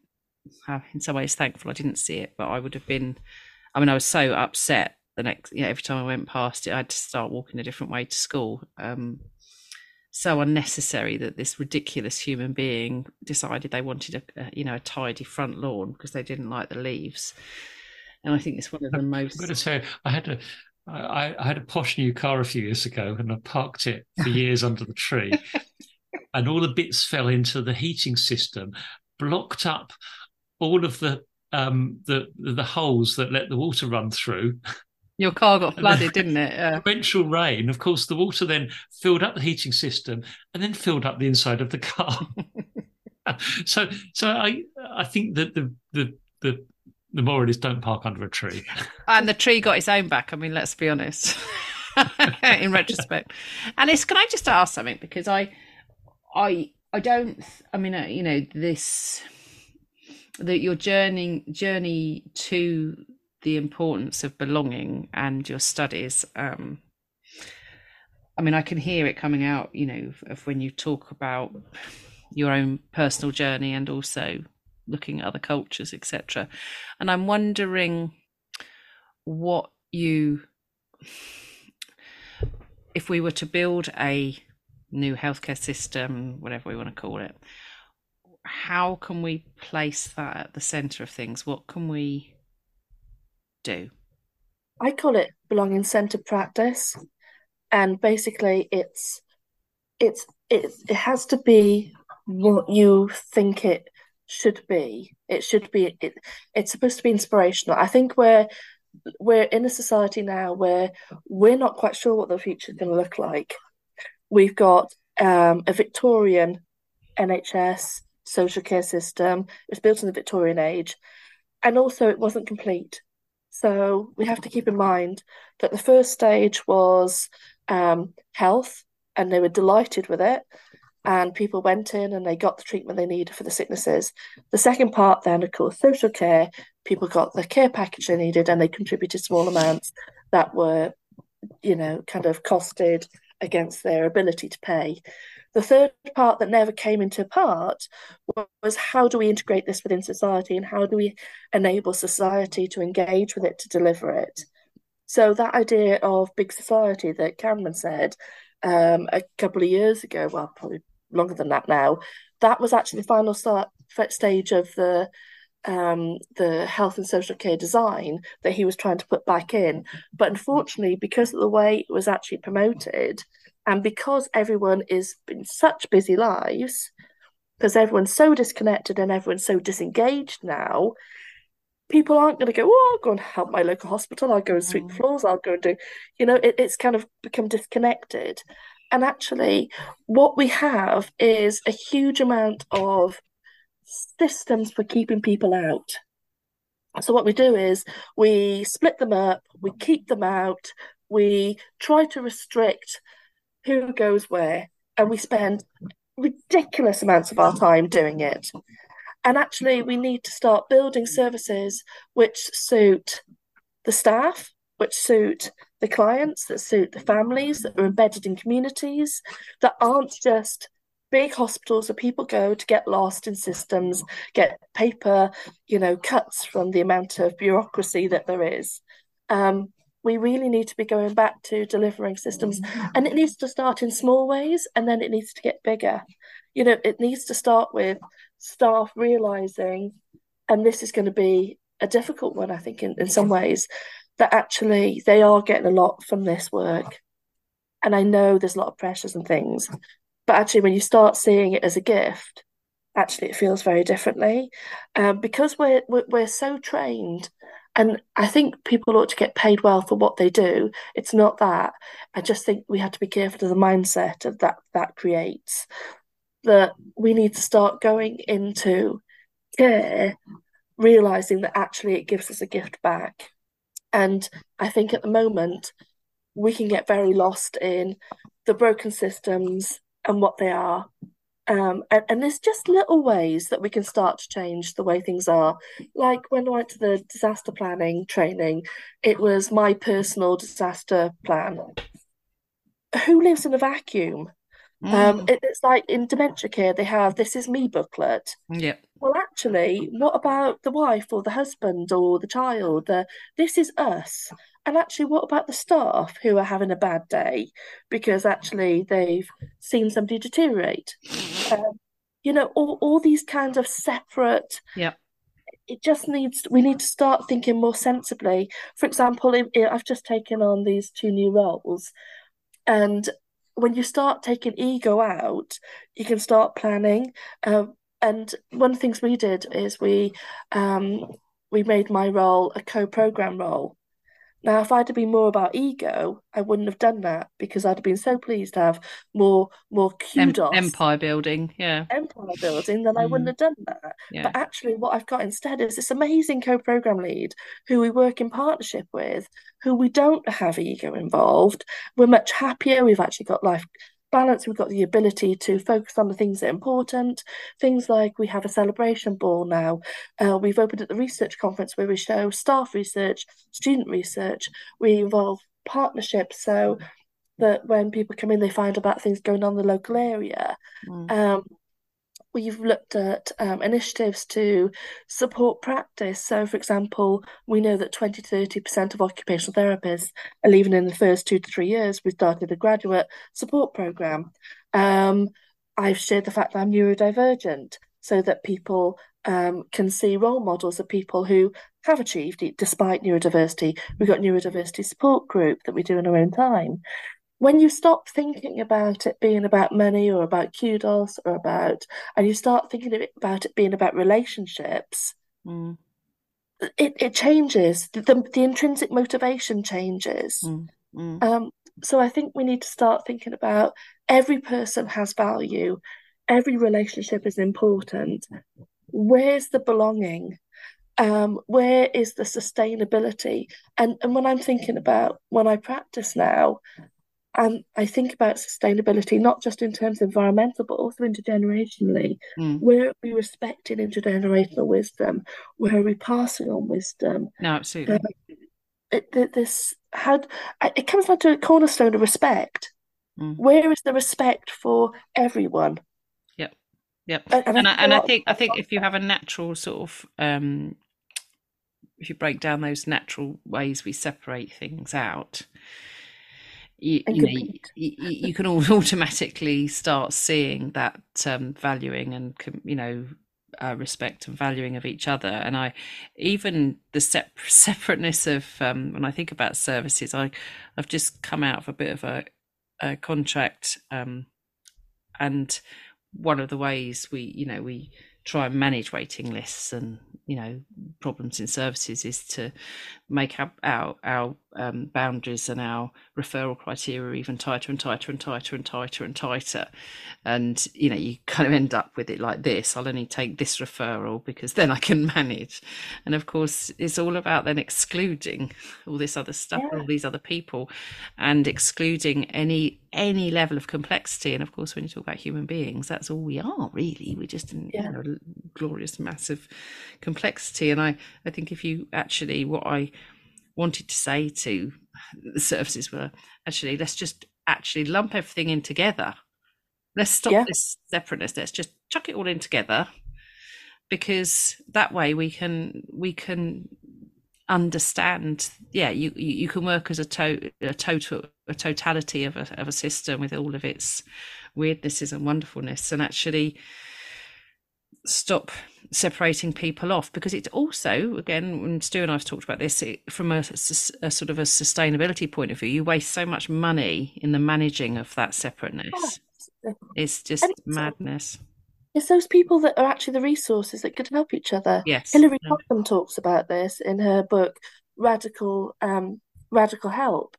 Have, in some ways, thankful I didn't see it, but I would have been. I mean, I was so upset the next. You know, every time I went past it, I had to start walking a different way to school. Um, so unnecessary that this ridiculous human being decided they wanted a, a, you know a tidy front lawn because they didn't like the leaves and i think it's one of the most i'm going to say i had a I, I had a posh new car a few years ago and I parked it for years under the tree and all the bits fell into the heating system blocked up all of the um the the holes that let the water run through your car got flooded, didn't it? Yeah. Torrential rain. Of course, the water then filled up the heating system and then filled up the inside of the car. so, so I, I think that the the the the moral is don't park under a tree. And the tree got its own back. I mean, let's be honest. in retrospect, and it's can I just ask something because I, I, I don't. I mean, uh, you know, this that your journey journey to the importance of belonging and your studies. Um, I mean, I can hear it coming out, you know, of when you talk about your own personal journey and also looking at other cultures, etc. And I'm wondering what you, if we were to build a new healthcare system, whatever we want to call it, how can we place that at the center of things? What can we do? I call it belonging center practice. And basically it's it's it, it has to be what you think it should be. It should be it, it's supposed to be inspirational. I think we're we're in a society now where we're not quite sure what the future is going to look like. We've got um, a Victorian NHS social care system. It was built in the Victorian age, and also it wasn't complete. So we have to keep in mind that the first stage was um, health, and they were delighted with it. And people went in and they got the treatment they needed for the sicknesses. The second part, then, of course, social care. People got the care package they needed and they contributed small amounts that were, you know, kind of costed against their ability to pay. The third part that never came into part was how do we integrate this within society and how do we enable society to engage with it to deliver it? So that idea of big society that Cameron said um, a couple of years ago, well, probably longer than that now, that was actually the final start, stage of the um, the health and social care design that he was trying to put back in. But unfortunately, because of the way it was actually promoted, and because everyone is in such busy lives, because everyone's so disconnected and everyone's so disengaged now, people aren't going to go, oh, I'll go and help my local hospital. I'll go and sweep mm. floors. I'll go and do, you know, it, it's kind of become disconnected. And actually, what we have is a huge amount of systems for keeping people out. So what we do is we split them up, we keep them out, we try to restrict who goes where, and we spend ridiculous amounts of our time doing it. And actually, we need to start building services which suit the staff, which suit the clients, that suit the families that are embedded in communities, that aren't just big hospitals where people go to get lost in systems, get paper, you know, cuts from the amount of bureaucracy that there is. Um, we really need to be going back to delivering systems, and it needs to start in small ways, and then it needs to get bigger. You know, it needs to start with staff realizing, and this is going to be a difficult one, I think, in, in some ways, that actually they are getting a lot from this work. And I know there's a lot of pressures and things, but actually, when you start seeing it as a gift, actually it feels very differently um, because we're, we're we're so trained and I think people ought to get paid well for what they do. It's not that. I just think we have to be careful of the mindset of that that creates. That we need to start going into care, realizing that actually it gives us a gift back. And I think at the moment we can get very lost in the broken systems and what they are. Um, and, and there's just little ways that we can start to change the way things are. Like when I went to the disaster planning training, it was my personal disaster plan. Who lives in a vacuum? Um, mm. Um, it, it's like in dementia care, they have this is me booklet. Yeah. Well, actually, what about the wife or the husband or the child? The, this is us. And actually, what about the staff who are having a bad day because actually they've seen somebody deteriorate? Um, you know, all, all these kinds of separate. Yeah. It just needs. We need to start thinking more sensibly. For example, if, if I've just taken on these two new roles, and when you start taking ego out, you can start planning. Um, and one of the things we did is we um, we made my role a co-program role now, if I'd have been more about ego, I wouldn't have done that because I'd have been so pleased to have more more kudos. Em- empire building, yeah. Empire building, then mm. I wouldn't have done that. Yeah. But actually, what I've got instead is this amazing co program lead who we work in partnership with, who we don't have ego involved. We're much happier. We've actually got life balance, we've got the ability to focus on the things that are important. Things like we have a celebration ball now. Uh, we've opened at the research conference where we show staff research, student research. We involve partnerships so that when people come in, they find about things going on in the local area. Mm. Um, we've looked at um, initiatives to support practice. So, for example, we know that 20 to 30% of occupational therapists are leaving in the first two to three years. We started a graduate support program. Um, I've shared the fact that I'm neurodivergent so that people um, can see role models of people who have achieved it despite neurodiversity. We've got neurodiversity support group that we do in our own time when you stop thinking about it being about money or about kudos or about, and you start thinking about it being about relationships, mm. it, it changes. The, the, the intrinsic motivation changes. Mm. Mm. Um, so I think we need to start thinking about every person has value, every relationship is important. Where's the belonging? Um, where is the sustainability? And and when I'm thinking about when I practice now, and I think about sustainability not just in terms of environmental, but also intergenerationally. Mm. Where are we respecting intergenerational wisdom? Where are we passing on wisdom? No, absolutely. Um, it, this had it comes down to a cornerstone of respect. Mm. Where is the respect for everyone? Yep, yep. And, and, and I, and I think I think if you have a natural sort of um, if you break down those natural ways we separate things out, you, you know you, you, can all automatically start seeing that um, valuing and you know uh, respect and valuing of each other. And i even the sep- separateness of um, when i think about services i i've just come out of a bit of a, a contract um, and one of the ways we you know we try and manage waiting lists and you know problems in services is to make our our, our um, boundaries and our referral criteria even tighter and tighter and tighter and tighter and tighter. And you know you kind of end up with it like this i'll only take this referral because then i can manage. And of course it's all about then excluding all this other stuff yeah. all these other people and excluding any any level of complexity. And of course when you talk about human beings that's all we are really. We're just in yeah. you know, glorious massive complexity. And i i think if you actually what i wanted to say to uh, the services were actually let's just actually lump everything in together. Let's stop yeah. this separateness. Let's just chuck it all in together because that way we can we can understand yeah you you can work as a, to, a total a totality of a, of a system with all of its weirdnesses and wonderfulness and actually stop separating people off because it's also again when stu and i've talked about this it, from a, a, sort of a sustainability point of view you waste so much money in the managing of that separateness. Yeah. it's just it's, madness. it's those people that are actually the resources that could help each other. Yes. Hillary yeah. talks about this in her book radical um radical help.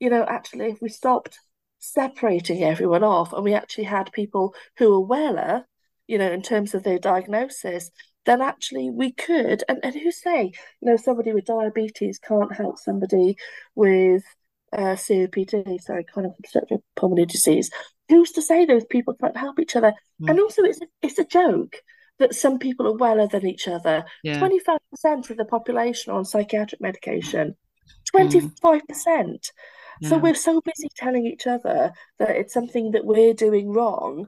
You know actually if we stopped separating everyone off and we actually had people who are weller you know, in terms of their diagnosis, then actually we could, and, and who say, you know, somebody with diabetes can't help somebody with uh, COPD, sorry, chronic obstructive pulmonary disease. Who's to say those people can't help each other? Mm. And also, it's a, it's a joke that some people are weller than each other. Twenty five percent of the population on psychiatric medication. Twenty five percent. So we're so busy telling each other that it's something that we're doing wrong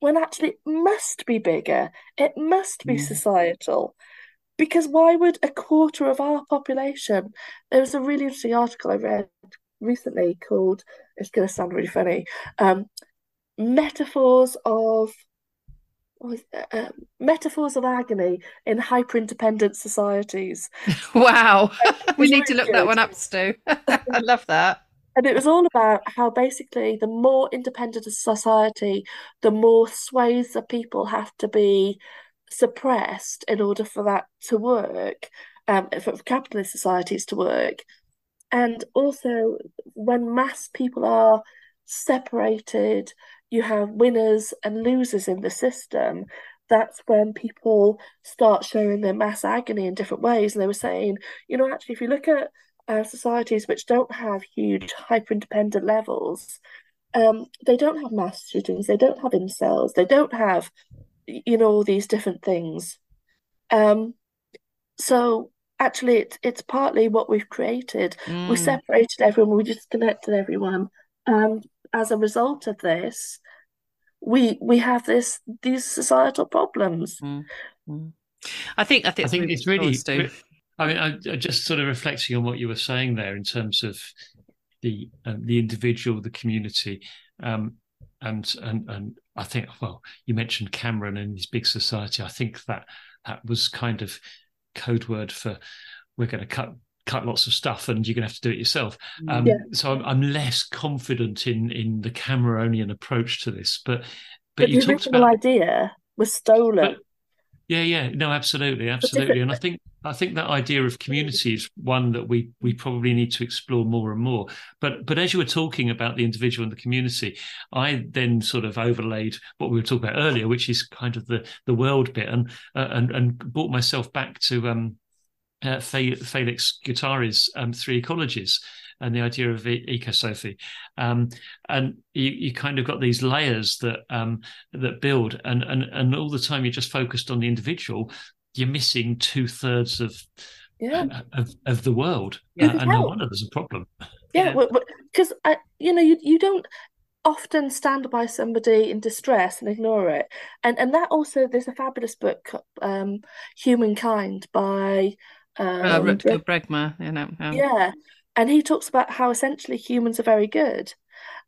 when actually it must be bigger, it must be mm. societal. Because why would a quarter of our population? There was a really interesting article I read recently called, it's going to sound really funny, um, Metaphors of uh, metaphors of agony in hyper independent societies. Wow, we need to look good. that one up, Stu. I love that. And it was all about how basically the more independent a society, the more swathes of people have to be suppressed in order for that to work, um, for capitalist societies to work. And also, when mass people are separated, you have winners and losers in the system. That's when people start showing their mass agony in different ways. And they were saying, you know, actually, if you look at uh, societies which don't have huge hyper independent levels, um, they don't have mass shootings, they don't have incels, they don't have, you know, all these different things. Um, so actually, it's it's partly what we've created. Mm. We separated everyone, we disconnected everyone, and as a result of this, we we have this these societal problems. Mm. Mm. I think I think, I think it's really, I mean, I, I, just sort of reflecting on what you were saying there in terms of the um, the individual, the community, um, and and and I think well, you mentioned Cameron and his big society. I think that that was kind of code word for we're going to cut cut lots of stuff and you're going to have to do it yourself. Um, yeah. So I'm, I'm, less confident in in the Cameronian approach to this, but but, but you the original about, idea was stolen. But, yeah, yeah, no, absolutely, absolutely, and I think I think that idea of community is one that we we probably need to explore more and more. But but as you were talking about the individual and the community, I then sort of overlaid what we were talking about earlier, which is kind of the the world bit, and uh, and and brought myself back to um, uh, Felix Guattari's um, three ecologies and the idea of ecosophy. Um, and you, you kind of got these layers that um, that build, and, and and all the time you're just focused on the individual. You're missing two thirds of, yeah. Uh, of of the world, uh, and no wonder there's a problem. Yeah, because yeah. you know you you don't often stand by somebody in distress and ignore it. And and that also there's a fabulous book, um, Humankind by uh, um, uh, Bregman, you know. Um, yeah, and he talks about how essentially humans are very good.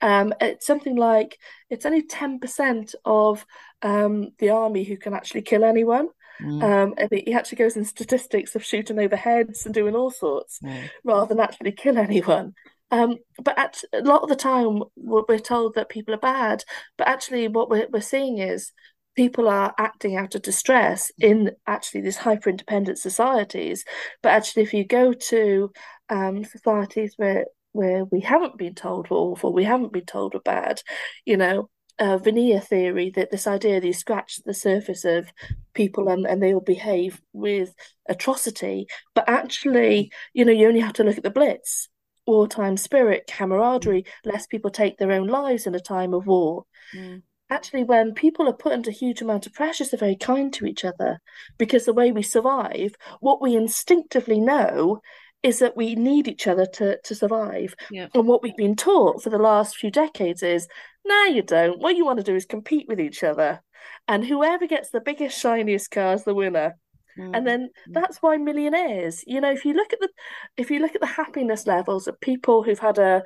Um, it's something like it's only ten percent of um, the army who can actually kill anyone. Mm. Um, and he actually goes in statistics of shooting over heads and doing all sorts mm. rather than actually kill anyone. Um, but at, a lot of the time, we're told that people are bad. But actually, what we're, we're seeing is people are acting out of distress in actually these hyper independent societies. But actually, if you go to um, societies where where we haven't been told we're awful, we haven't been told we're bad, you know, uh, veneer theory that this idea that you scratch the surface of people and, and they will behave with atrocity, but actually, you know, you only have to look at the Blitz, wartime spirit, camaraderie, less people take their own lives in a time of war. Mm actually when people are put under huge amount of pressure they're very kind to each other because the way we survive what we instinctively know is that we need each other to, to survive. Yeah. and what we've been taught for the last few decades is no you don't. What you want to do is compete with each other. And whoever gets the biggest shiniest car is the winner. Mm. and then that's why millionaires you know if you look at the if you look at the happiness levels of people who've had a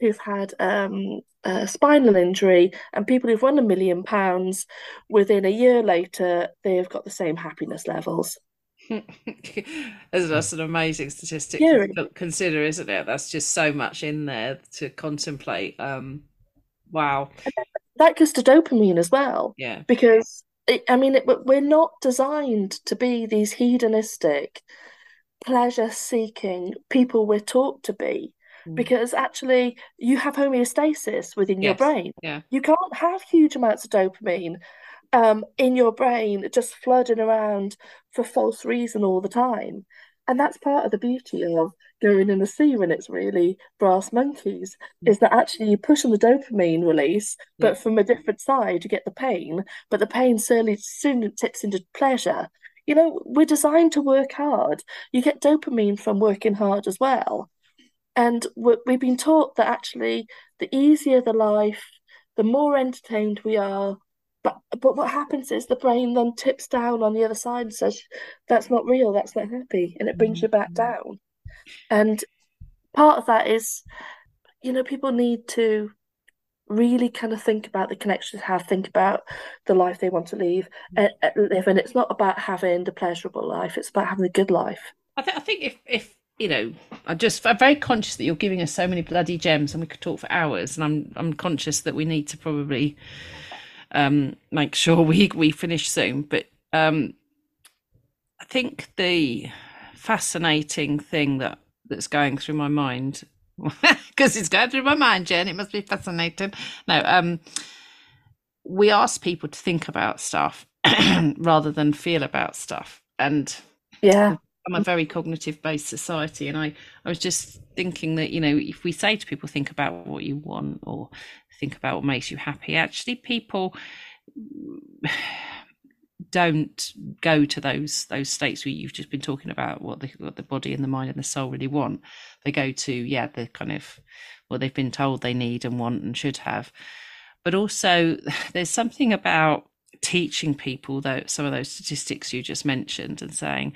who've had um, a spinal injury and people who've won a million pounds within a year later they've got the same happiness levels that's an amazing statistic yeah. to consider isn't it that's just so much in there to contemplate um wow that goes to dopamine as well yeah because it, i mean it, we're not designed to be these hedonistic pleasure seeking people we're taught to be Mm. because actually you have homeostasis within yes. your brain. Yeah. You can't have huge amounts of dopamine um, in your brain just flooding around for false reason all the time. And that's part of the beauty of going in the sea when it's really brass monkeys, mm. is that actually you push on the dopamine release, but yeah. from a different side you get the pain, but the pain certainly soon tips into pleasure. You know, we're designed to work hard. You get dopamine from working hard as well. And we've been taught that actually, the easier the life, the more entertained we are. But but what happens is the brain then tips down on the other side and says, "That's not real. That's not happy," and it brings you back mm-hmm. down. And part of that is, you know, people need to really kind of think about the connections they have, think about the life they want to leave, uh, live, and it's not about having the pleasurable life; it's about having a good life. I, th- I think if if you know, I'm just I'm very conscious that you're giving us so many bloody gems, and we could talk for hours. And I'm I'm conscious that we need to probably um, make sure we we finish soon. But um, I think the fascinating thing that that's going through my mind because it's going through my mind, Jen. It must be fascinating. No, um, we ask people to think about stuff rather than feel about stuff, and yeah, I'm a very cognitive based society and I, I was just thinking that you know if we say to people think about what you want or think about what makes you happy actually people don't go to those those states where you've just been talking about what the what the body and the mind and the soul really want. They go to yeah the kind of what they've been told they need and want and should have. But also there's something about teaching people though some of those statistics you just mentioned and saying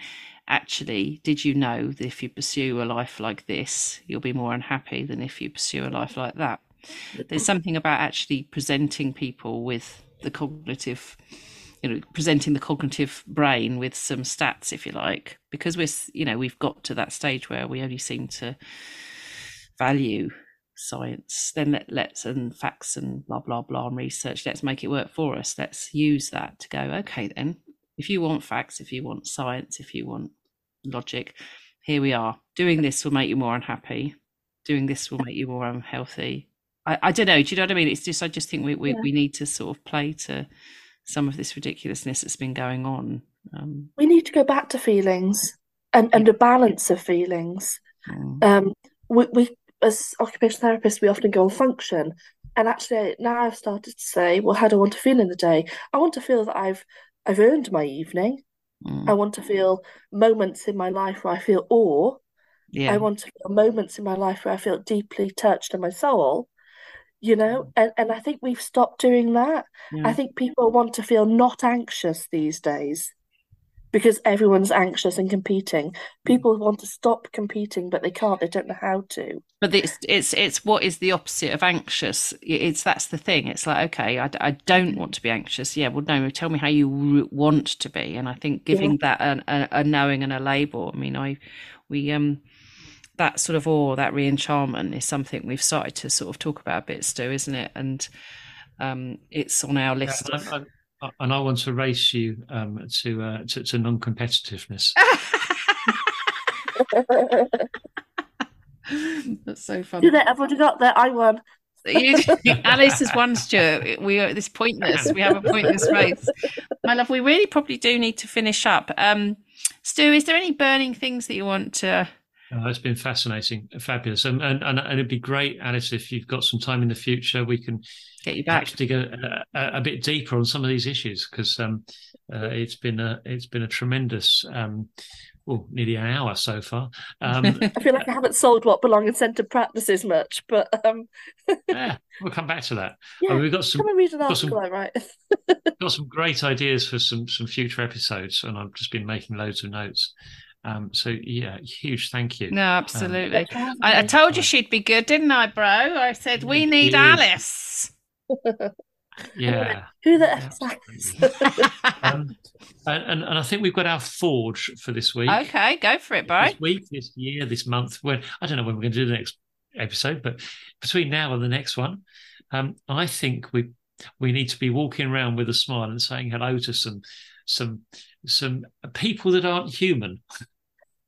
actually, did you know that if you pursue a life like this, you'll be more unhappy than if you pursue a life like that? There's something about actually presenting people with the cognitive, you know, presenting the cognitive brain with some stats, if you like, because we're, you know, we've got to that stage where we only seem to value science then let, let's and facts and blah blah blah and research let's make it work for us let's use that to go okay then if you want facts, if you want science, if you want logic, here we are. Doing this will make you more unhappy. Doing this will make you more unhealthy. I, I don't know. Do you know what I mean? It's just I just think we we, yeah. we need to sort of play to some of this ridiculousness that's been going on. Um, we need to go back to feelings and, and a balance of feelings. Mm. Um, we, we as occupational therapists we often go on function, and actually now I've started to say, well, how do I want to feel in the day? I want to feel that I've I've earned my evening. Mm. I want to feel moments in my life where I feel awe. Yeah. I want to feel moments in my life where I feel deeply touched in my soul. You know, mm. and, and I think we've stopped doing that. Yeah. I think people want to feel not anxious these days because everyone's anxious and competing. People want to stop competing, but they can't. They don't know how to. But it's it's it's what is the opposite of anxious? It's that's the thing. It's like okay, I, I don't want to be anxious. Yeah, well, no, tell me how you want to be. And I think giving yeah. that a, a, a knowing and a label. I mean, I we um that sort of awe, that re-enchantment is something we've started to sort of talk about a bit, Stu, isn't it? And um, it's on our list. Yeah, of... and I want to race you um, to, uh, to to non-competitiveness. That's so funny. Do they? I've already got there. I won. You, Alice has won, Stuart. We are this pointless. We have a pointless race. My love, we really probably do need to finish up. Um, Stu, is there any burning things that you want to? Uh, it's been fascinating, fabulous, and, and and it'd be great, Alice, if you've got some time in the future, we can get you back to dig a, a, a bit deeper on some of these issues because um, uh, it's been a it's been a tremendous um, well, nearly an hour so far. Um, I feel like I haven't sold what belong in centre practices much, but um... yeah, we'll come back to that. Yeah, I mean, we've got some, come and read an got some, article, right? got some great ideas for some some future episodes, and I've just been making loads of notes. Um, so yeah, huge thank you. No, Um, absolutely. I, I told you she'd be good, didn't I, bro? I said we need you. Alice. yeah. Who the Absolutely. um, and, and and I think we've got our forge for this week. okay, go for it, bro. This week, this year, this month. When I don't know when we're going to do the next episode, but between now and the next one, um, I think we we need to be walking around with a smile and saying hello to some some some people that aren't human.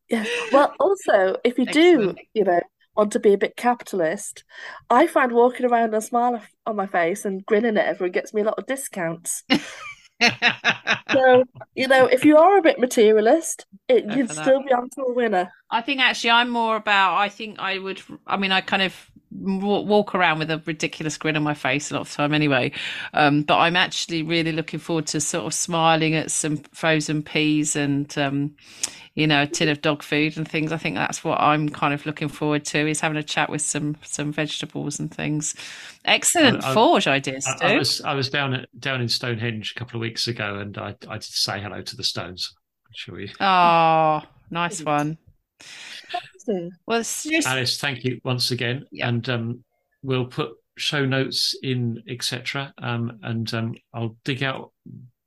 Yeah. Well, also, if you do, you know, want to be a bit capitalist, I find walking around with a smile on my face and grinning at everyone gets me a lot of discounts. So, you know, if you are a bit materialist, it, you'd still be onto a winner. I think actually I'm more about. I think I would. I mean, I kind of walk around with a ridiculous grin on my face a lot of time anyway. Um, but I'm actually really looking forward to sort of smiling at some frozen peas and, um, you know, a tin of dog food and things. I think that's what I'm kind of looking forward to is having a chat with some some vegetables and things. Excellent I- I- forge ideas, Stu. I, I was I was down at down in Stonehenge a couple of weeks ago, and I I did say hello to the stones. I'm sure you, Oh, nice one. So, Well, it's just, Alice. Thank you once again, Yeah. and um, we'll put show notes in etc. Um, and um, I'll dig out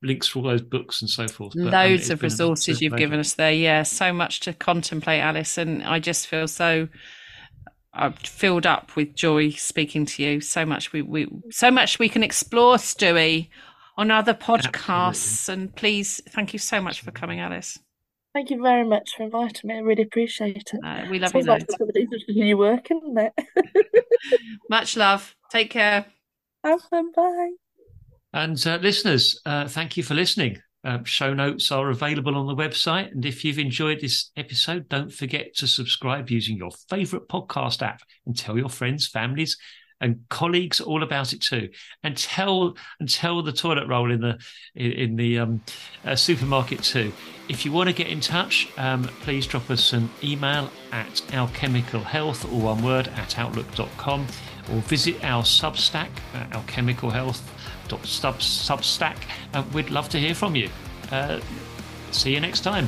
links for all those books and so forth. But, um, loads it's of resources you've given us there. Yeah, so much to contemplate, Alice, and I just feel so I'm filled up with joy speaking to you. So much we, we so much we can explore, Stewie, on other podcasts. And please, thank you so much for coming, Alice. Thank you very much for inviting me. I really appreciate it. Uh, we love you Sounds like loads. somebody's new work, isn't it? Much love. Take care. Have fun. Bye. And uh, listeners, uh, thank you for listening. Uh, show notes are available on the website. And if you've enjoyed this episode, don't forget to subscribe using your favorite podcast app and tell your friends, families, and colleagues all about it too. And tell and tell the toilet roll in the in, in the um, uh, supermarket too. If you want to get in touch, um, please drop us an email at alchemicalhealth, or one word, at outlook.com, or visit our Substack, uh, alchemicalhealth.substack, and we'd love to hear from you. Uh, see you next time.